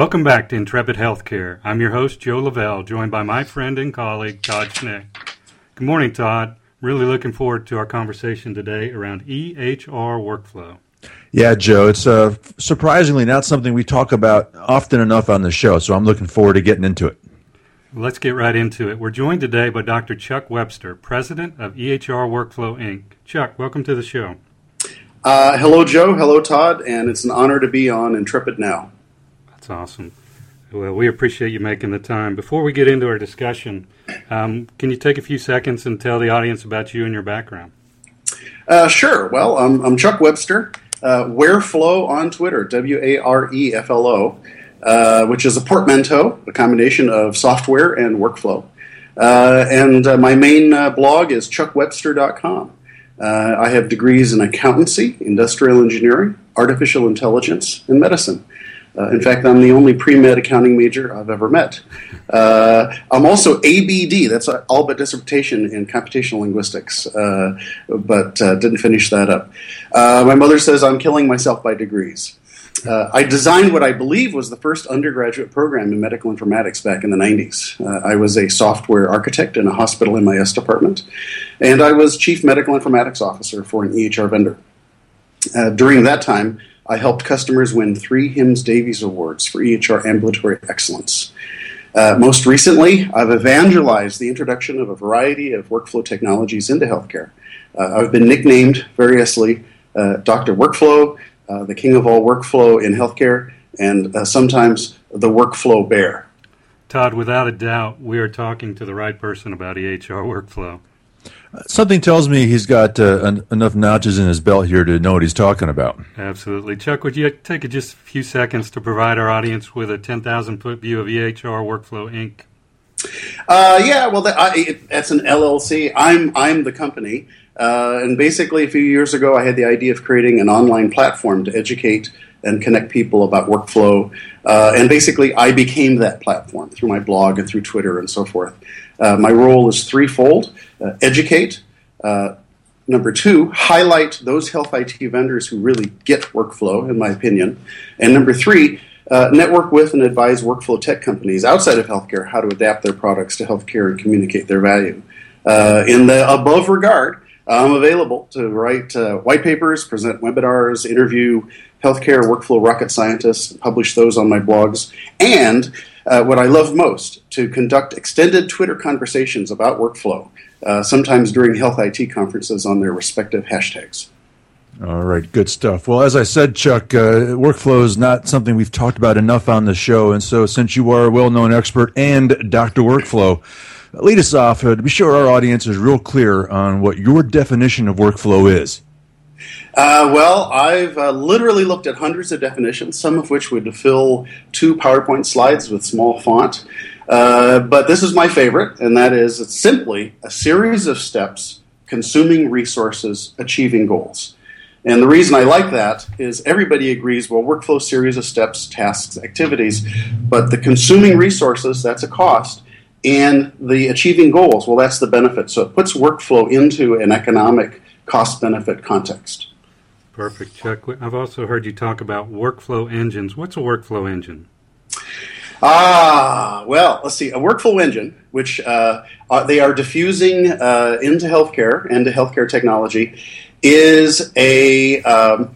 Welcome back to Intrepid Healthcare. I'm your host, Joe Lavelle, joined by my friend and colleague, Todd Schnick. Good morning, Todd. Really looking forward to our conversation today around EHR workflow. Yeah, Joe, it's uh, surprisingly not something we talk about often enough on the show, so I'm looking forward to getting into it. Let's get right into it. We're joined today by Dr. Chuck Webster, president of EHR Workflow Inc. Chuck, welcome to the show. Uh, hello, Joe. Hello, Todd. And it's an honor to be on Intrepid Now. Awesome. Well, we appreciate you making the time. Before we get into our discussion, um, can you take a few seconds and tell the audience about you and your background? Uh, sure. Well, I'm, I'm Chuck Webster, uh, Wareflow on Twitter, W A R E F L O, uh, which is a portmanteau, a combination of software and workflow. Uh, and uh, my main uh, blog is chuckwebster.com. Uh, I have degrees in accountancy, industrial engineering, artificial intelligence, and medicine. Uh, in fact, I'm the only pre med accounting major I've ever met. Uh, I'm also ABD, that's all but dissertation in computational linguistics, uh, but uh, didn't finish that up. Uh, my mother says I'm killing myself by degrees. Uh, I designed what I believe was the first undergraduate program in medical informatics back in the 90s. I was a software architect in a hospital MIS department, and I was chief medical informatics officer for an EHR vendor. during that time, I helped customers win three HIMSS Davies Awards for EHR ambulatory excellence. Uh, most recently, I've evangelized the introduction of a variety of workflow technologies into healthcare. Uh, I've been nicknamed variously uh, Dr. Workflow, uh, the king of all workflow in healthcare, and uh, sometimes the Workflow Bear. Todd, without a doubt, we are talking to the right person about EHR workflow. Something tells me he's got uh, en- enough notches in his belt here to know what he's talking about. Absolutely. Chuck, would you take just a few seconds to provide our audience with a 10,000 foot view of EHR Workflow Inc.? Uh, yeah, well, that, I, it, that's an LLC. I'm, I'm the company. Uh, and basically, a few years ago, I had the idea of creating an online platform to educate and connect people about workflow. Uh, and basically, I became that platform through my blog and through Twitter and so forth. Uh, my role is threefold uh, educate, uh, number two, highlight those health IT vendors who really get workflow, in my opinion, and number three, uh, network with and advise workflow tech companies outside of healthcare how to adapt their products to healthcare and communicate their value. Uh, in the above regard, I'm available to write uh, white papers, present webinars, interview healthcare workflow rocket scientists, publish those on my blogs, and uh, what I love most to conduct extended Twitter conversations about workflow, uh, sometimes during health IT conferences on their respective hashtags. All right, good stuff. Well, as I said, Chuck, uh, workflow is not something we've talked about enough on the show. And so, since you are a well known expert and Dr. Workflow, lead us off uh, to be sure our audience is real clear on what your definition of workflow is. Uh, well, I've uh, literally looked at hundreds of definitions, some of which would fill two PowerPoint slides with small font. Uh, but this is my favorite, and that is it's simply a series of steps consuming resources, achieving goals. And the reason I like that is everybody agrees, well, workflow series of steps, tasks, activities, but the consuming resources, that's a cost, and the achieving goals, well, that's the benefit. So it puts workflow into an economic cost benefit context. Perfect, Chuck. I've also heard you talk about workflow engines. What's a workflow engine? Ah, well, let's see. A workflow engine, which uh, are, they are diffusing uh, into healthcare, into healthcare technology, is a um,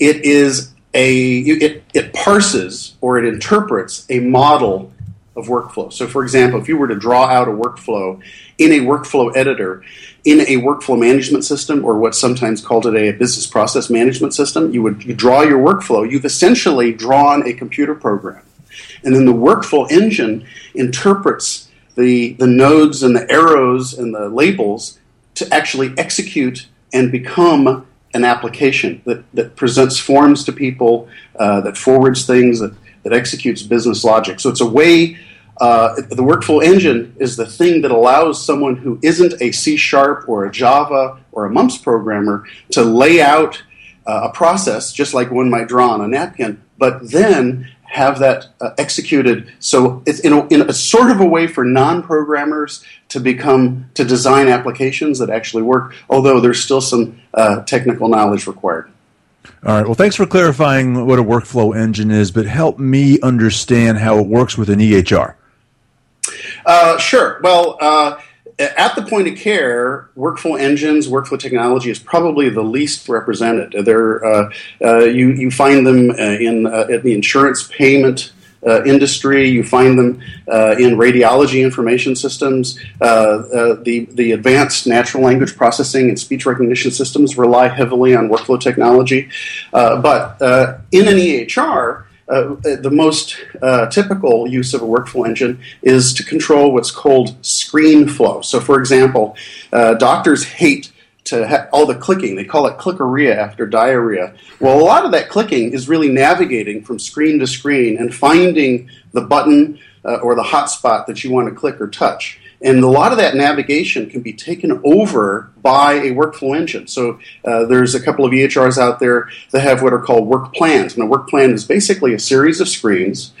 it is a it, it parses or it interprets a model of workflow. So, for example, if you were to draw out a workflow in a workflow editor, in a workflow management system, or what's sometimes called today a business process management system, you would you draw your workflow. You've essentially drawn a computer program. And then the workflow engine interprets the, the nodes and the arrows and the labels to actually execute and become an application that, that presents forms to people, uh, that forwards things, that, that executes business logic. So it's a way, uh, the workflow engine is the thing that allows someone who isn't a C sharp or a Java or a MUMPS programmer to lay out uh, a process just like one might draw on a napkin, but then have that uh, executed. So it's in a, in a sort of a way for non-programmers to become to design applications that actually work. Although there's still some uh, technical knowledge required. All right. Well, thanks for clarifying what a workflow engine is, but help me understand how it works with an EHR. Uh, sure. Well, uh, at the point of care, workflow engines, workflow technology is probably the least represented. They're, uh, uh you, you find them uh, in, the insurance payment industry. You find them in radiology information systems. The, the advanced natural language processing and speech recognition systems rely heavily on workflow technology. But in an EHR, uh, the most uh, typical use of a workflow engine is to control what's called screen flow. So, for example, uh, doctors hate to ha- all the clicking. They call it clickorrhea after diarrhea. Well, a lot of that clicking is really navigating from screen to screen and finding the button uh, or the hotspot that you want to click or touch. And a lot of that navigation can be taken over by a workflow engine. So uh, there's a couple of EHRs out there that have what are called work plans. And a work plan is basically a series of screens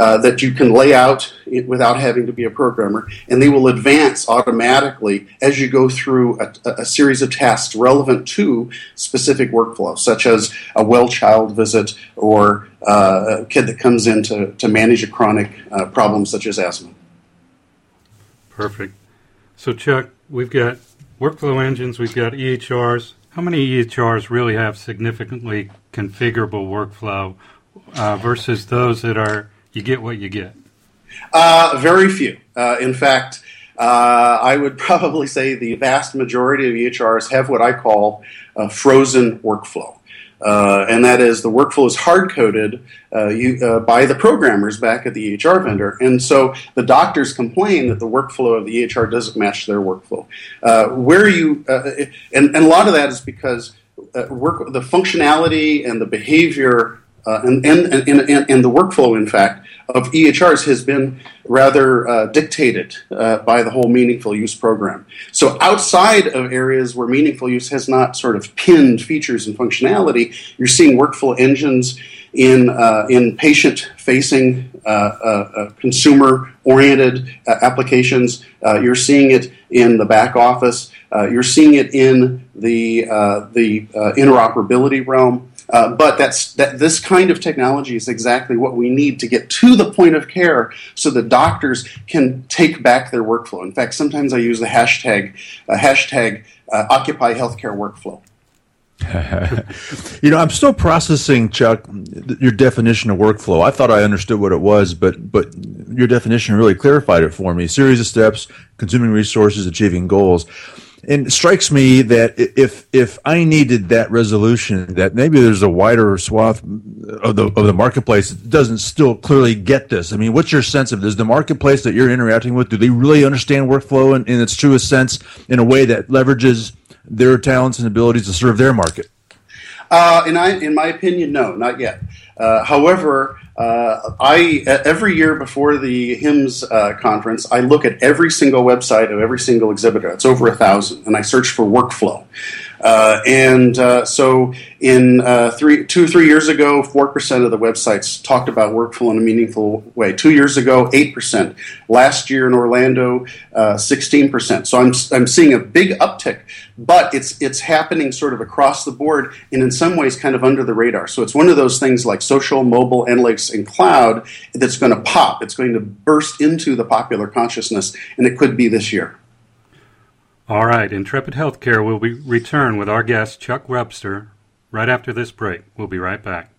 uh, that you can lay out without having to be a programmer, and they will advance automatically as you go through a, a series of tasks relevant to specific workflows, such as a well child visit or uh, a kid that comes in to, to manage a chronic uh, problem such as asthma. Perfect. So, Chuck, we've got workflow engines, we've got EHRs. How many EHRs really have significantly configurable workflow uh, versus those that are you get what you get? Uh, very few. Uh, in fact, uh, I would probably say the vast majority of EHRs have what I call a frozen workflow. Uh, and that is the workflow is hard coded uh, uh, by the programmers back at the EHR vendor. And so the doctors complain that the workflow of the EHR doesn't match their workflow. Uh, where you, uh, and, and a lot of that is because work, the functionality and the behavior uh, and, and, and, and, the workflow, in fact, of EHRs has been rather uh, dictated uh, by the whole meaningful use program. So, outside of areas where meaningful use has not sort of pinned features and functionality, you're seeing workflow engines in, uh, in patient facing, uh, uh, consumer oriented applications. you're seeing it in the back office. you're seeing it in the, the interoperability realm. Uh, but that's that this kind of technology is exactly what we need to get to the point of care so that doctors can take back their workflow. In fact, sometimes I use the hashtag uh, hashtag uh, Occupy Healthcare Workflow. you know, I'm still processing, Chuck, your definition of workflow. I thought I understood what it was, but but your definition really clarified it for me. series of steps, consuming resources, achieving goals and it strikes me that if if I needed that resolution, that maybe there's a wider swath of the of the marketplace that doesn't still clearly get this. I mean, what's your sense of this? The marketplace that you're interacting with, do they really understand workflow in, in its truest sense in a way that leverages their talents and abilities to serve their market? Uh, in, I, in my opinion, no, not yet. Uh, however, uh, I every year before the HIMSS uh, conference, I look at every single website of every single exhibitor. It's over a thousand, and I search for workflow. Uh, and uh, so, in uh, three, two, three years ago, four percent of the websites talked about workflow in a meaningful way. Two years ago, eight percent. Last year in Orlando, uh, sixteen percent. So I'm I'm seeing a big uptick, but it's it's happening sort of across the board, and in some ways, kind of under the radar. So it's one of those things like social, mobile, analytics, and cloud that's going to pop. It's going to burst into the popular consciousness, and it could be this year. All right, Intrepid Healthcare will be return with our guest Chuck Webster right after this break. We'll be right back.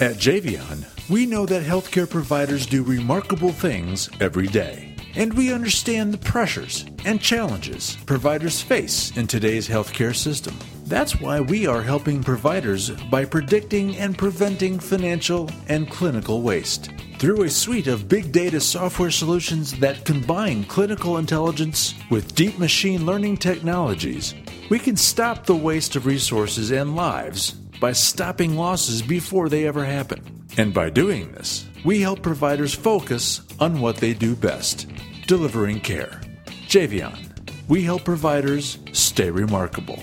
At Jvion, we know that healthcare providers do remarkable things every day. And we understand the pressures and challenges providers face in today's healthcare system. That's why we are helping providers by predicting and preventing financial and clinical waste. Through a suite of big data software solutions that combine clinical intelligence with deep machine learning technologies, we can stop the waste of resources and lives by stopping losses before they ever happen. And by doing this, we help providers focus on what they do best delivering care. Jvion. We help providers stay remarkable.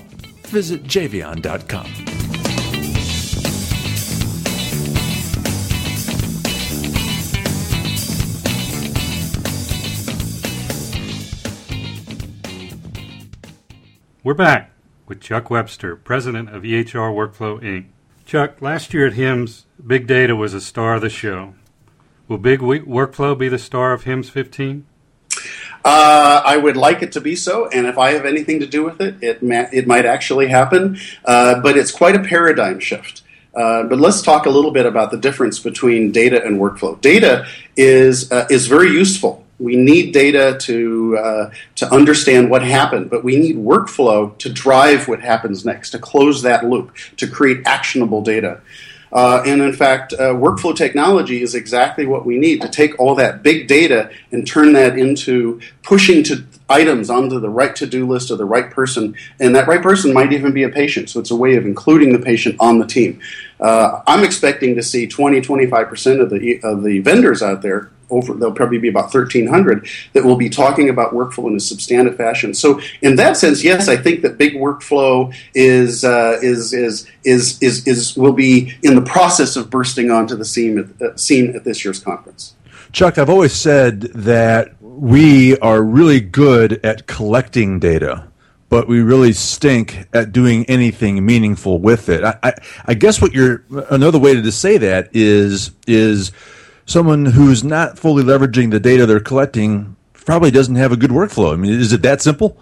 Visit jvion.com. We're back with Chuck Webster, president of EHR Workflow Inc. Chuck, last year at HIMSS, Big Data was a star of the show. Will Big Workflow be the star of HIMSS 15? Uh, I would like it to be so, and if I have anything to do with it, it, ma- it might actually happen. Uh, but it's quite a paradigm shift. Uh, but let's talk a little bit about the difference between data and workflow. Data is uh, is very useful we need data to uh, to understand what happened, but we need workflow to drive what happens next, to close that loop, to create actionable data. Uh, and in fact, uh, workflow technology is exactly what we need to take all that big data and turn that into pushing to items onto the right to-do list of the right person, and that right person might even be a patient. So it's a way of including the patient on the team. Uh, I'm expecting to see 20, 25 percent of the of the vendors out there over there'll probably be about 1300 that will be talking about workflow in a substantive fashion so in that sense yes i think that big workflow is uh, is, is is is is will be in the process of bursting onto the scene at, uh, scene at this year's conference chuck i've always said that we are really good at collecting data but we really stink at doing anything meaningful with it. I, I, I guess what you're another way to say that is is someone who's not fully leveraging the data they're collecting probably doesn't have a good workflow. I mean, is it that simple?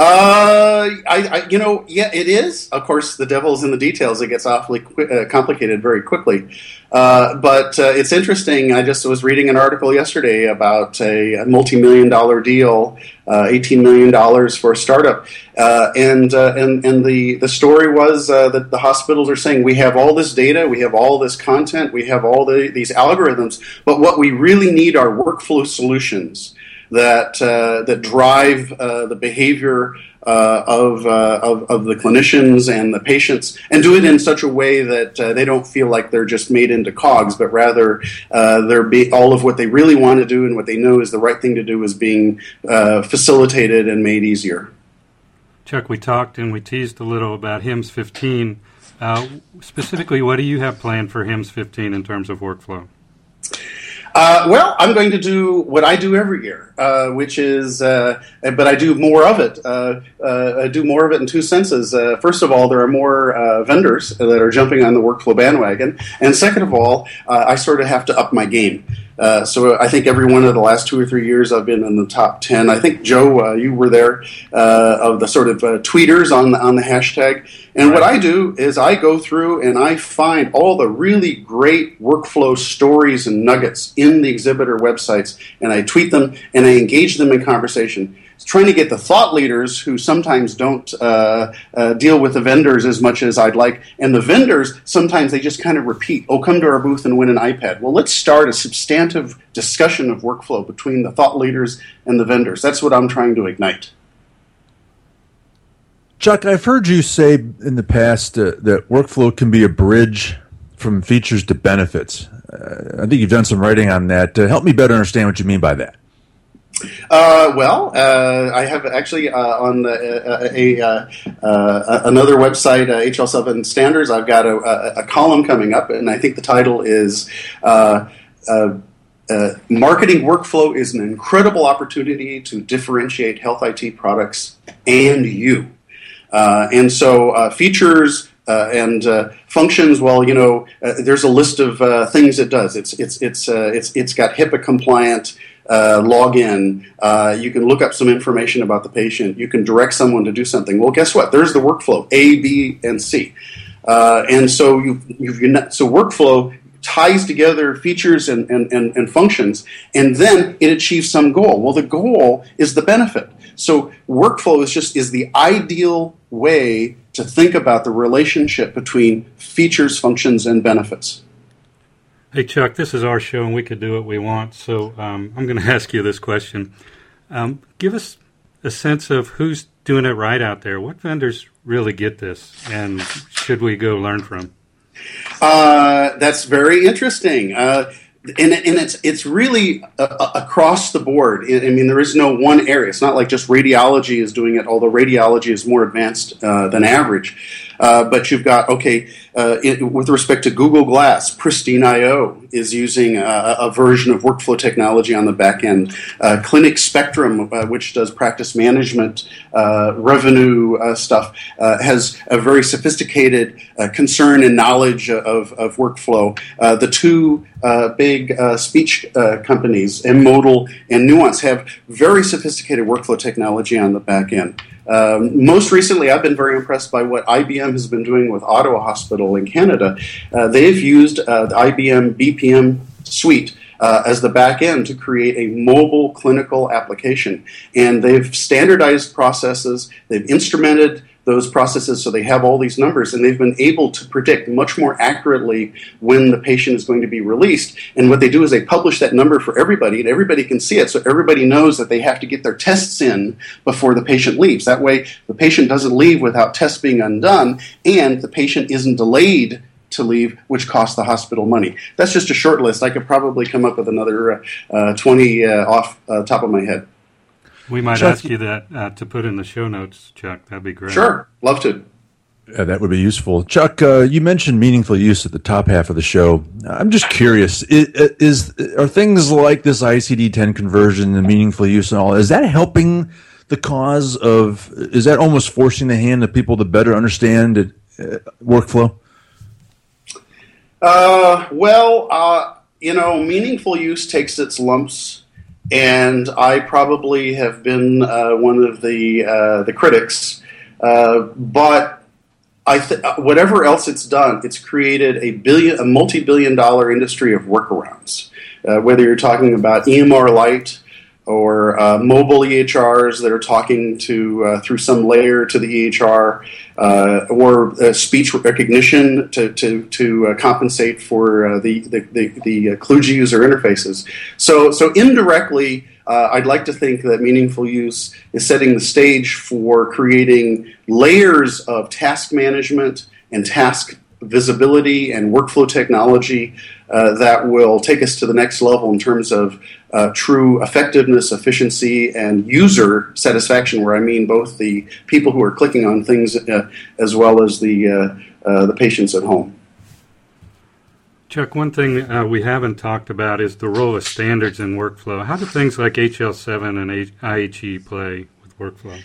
Uh, I, I, you know, yeah, it is. Of course, the devil's in the details. It gets awfully qu- uh, complicated very quickly. Uh, but uh, it's interesting. I just was reading an article yesterday about a, multi-million dollar deal, uh, eighteen million dollars for a startup, uh, and uh, and and the the story was that the hospitals are saying we have all this data, we have all this content, we have all the, these algorithms, but what we really need are workflow solutions that uh, that drive uh, the behavior uh, of, uh, of, of the clinicians and the patients, and do it in such a way that uh, they don't feel like they're just made into cogs, but rather uh, they're be, all of what they really want to do and what they know is the right thing to do is being facilitated and made easier. Chuck, we talked and we teased a little about HIMSS 15. specifically, what do you have planned for HIMSS 15 in terms of workflow? Uh, well, I'm going to do what I do every year, uh, which is, uh, but I do more of it. Uh, uh, I do more of it in two senses. Uh, first of all, there are more vendors that are jumping on the workflow bandwagon, and second of all, I sort of have to up my game. Uh, so I think every one of the last two or three years I've been in the top ten. I think Joe, uh, you were there uh, of the sort of uh, tweeters on the on the hashtag. And what I do is I go through and I find all the really great workflow stories and nuggets in the exhibitor websites, and I tweet them and I engage them in conversation trying to get the thought leaders who sometimes don't uh, uh, deal with the vendors as much as I'd like. And the vendors, sometimes they just kind of repeat, oh, come to our booth and win an iPad. Well, let's start a substantive discussion of workflow between the thought leaders and the vendors. That's what I'm trying to ignite. Chuck, I've heard you say in the past uh, that workflow can be a bridge from features to benefits. Uh, I think you've done some writing on that. Uh, help me better understand what you mean by that. Uh, well, uh, I have actually uh, on the, a, a another website, HL7 Standards. I've got a, column coming up, and I think the title is. Uh, marketing workflow is an incredible opportunity to differentiate health IT products and you. Uh, and so, uh, features and functions. Well, you know, there's a list of things it does. It's it's it's it's it's got HIPAA compliant uh, log in. Uh, you can look up some information about the patient. You can direct someone to do something. Well, guess what? There's the workflow A, B, and C. Uh, and so you, so workflow ties together features and, and, and, and, functions, and then it achieves some goal. Well, the goal is the benefit. So workflow is just is the ideal way to think about the relationship between features, functions, and benefits. Hey, Chuck, this is our show and we could do what we want. So um, I'm going to ask you this question. Um, give us a sense of who's doing it right out there. What vendors really get this and should we go learn from? Uh, that's very interesting. Uh, and, and, it's it's really uh, across the board. I mean, there is no one area. It's not like just radiology is doing it, although radiology is more advanced uh, than average. Uh, but you've got, okay, uh, it, with respect to Google Glass, Pristine IO is using a, a, version of workflow technology on the back end. Uh, Clinic Spectrum, uh, which does practice management, uh, revenue stuff, has a very sophisticated concern and knowledge of, of workflow. the two big speech companies, M-Modal and Nuance, have very sophisticated workflow technology on the back end. Um, most recently, I've been very impressed by what IBM has been doing with Ottawa Hospital in Canada. Uh, they've used uh, the IBM BPM suite uh, as the back end to create a mobile clinical application. And they've standardized processes, they've instrumented those processes so they have all these numbers and they've been able to predict much more accurately when the patient is going to be released and what they do is they publish that number for everybody and everybody can see it so everybody knows that they have to get their tests in before the patient leaves that way the patient doesn't leave without tests being undone and the patient isn't delayed to leave, which costs the hospital money. That's just a short list. I could probably come up with another uh, 20 uh, off uh, top of my head. We might Chuck, ask you that uh, to put in the show notes, Chuck. That'd be great. Sure, love to. Uh, that would be useful. Chuck, uh, you mentioned meaningful use at the top half of the show. I'm just curious: is, is are things like this ICD-10 conversion and meaningful use and all is that helping the cause of? Is that almost forcing the hand of people to better understand it, uh, workflow? Uh, well, uh, you know, meaningful use takes its lumps and I probably have been uh, one of the uh, the critics. Uh, but I th- whatever else it's done, it's created a billion, a multi-billion dollar industry of workarounds. Uh, whether you're talking about EMR Lite or uh, mobile EHRs that are talking to uh, through some layer to the EHR, uh, or uh, speech recognition to to, to uh, compensate for uh, the the the, the user interfaces. So so indirectly. I'd like to think that meaningful use is setting the stage for creating layers of task management and task visibility and workflow technology uh, that will take us to the next level in terms of uh, true effectiveness, efficiency, and user satisfaction. Where I mean both the people who are clicking on things uh, as well as the uh, uh, the patients at home. Chuck, one thing uh, we haven't talked about is the role of standards in workflow. How do things like HL7 and IHE play with workflow?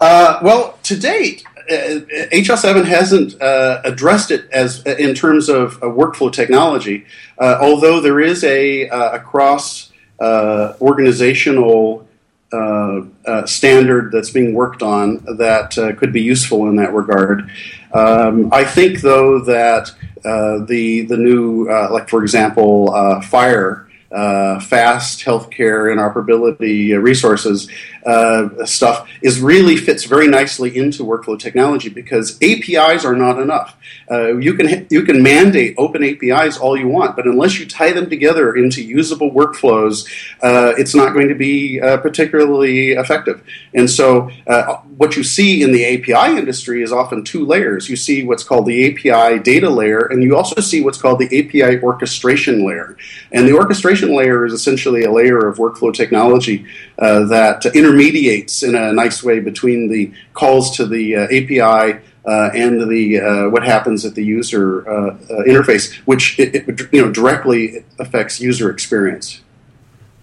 well, to date, HL7 uh, hasn't uh, addressed it as uh, in terms of uh, workflow technology, uh, although there is a, uh, a cross Uh, organizational uh, uh, standard that's being worked on that could be useful in that regard. Um, I think, though, that the the new, like for example, FHIR. fast healthcare interoperability resources uh, stuff is really fits very nicely into workflow technology because APIs are not enough. Uh, you can you can mandate open APIs all you want, but unless you tie them together into usable workflows, uh, it's not going to be uh, particularly effective. And so, uh, what you see in the API industry is often two layers. You see what's called the API data layer, and you also see what's called the API orchestration layer. And the orchestration layer is essentially a layer of workflow technology uh, that intermediates in a nice way between the calls to the uh, API uh, and the uh, what happens at the user uh, uh, interface, which it, it, you know directly affects user experience.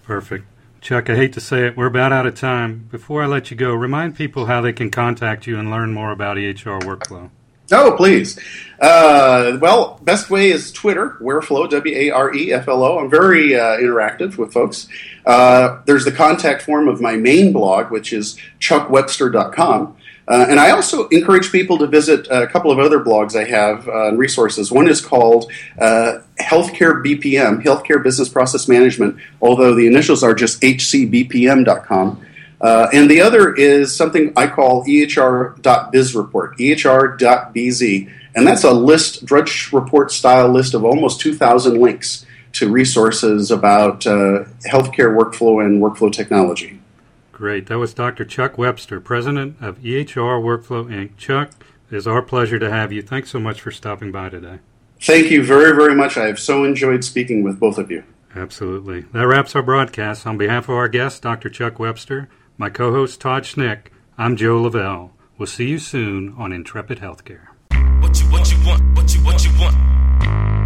Perfect. Chuck, I hate to say it, we're about out of time. Before I let you go, remind people how they can contact you and learn more about EHR workflow. Oh, please. Uh, well, best way is Twitter, Wareflow, W A R E F L O. I'm very uh, interactive with folks. Uh, there's the contact form of my main blog, which is chuckwebster.com. Uh, and I also encourage people to visit a couple of other blogs I have uh, and resources. One is called uh, Healthcare BPM, Healthcare Business Process Management, although the initials are just hcbpm.com. Uh, and the other is something I call EHR.biz report, EHR.bz. And that's a list, Drudge Report style list of almost 2,000 links to resources about uh, healthcare workflow and workflow technology. Great. That was Dr. Chuck Webster, president of EHR Workflow Inc. Chuck, it is our pleasure to have you. Thanks so much for stopping by today. Thank you very, very much. I have so enjoyed speaking with both of you. Absolutely. That wraps our broadcast. On behalf of our guest, Dr. Chuck Webster, my co host Todd Schnick, I'm Joe Lavelle. We'll see you soon on Intrepid Healthcare. What you what you want? What you what you want?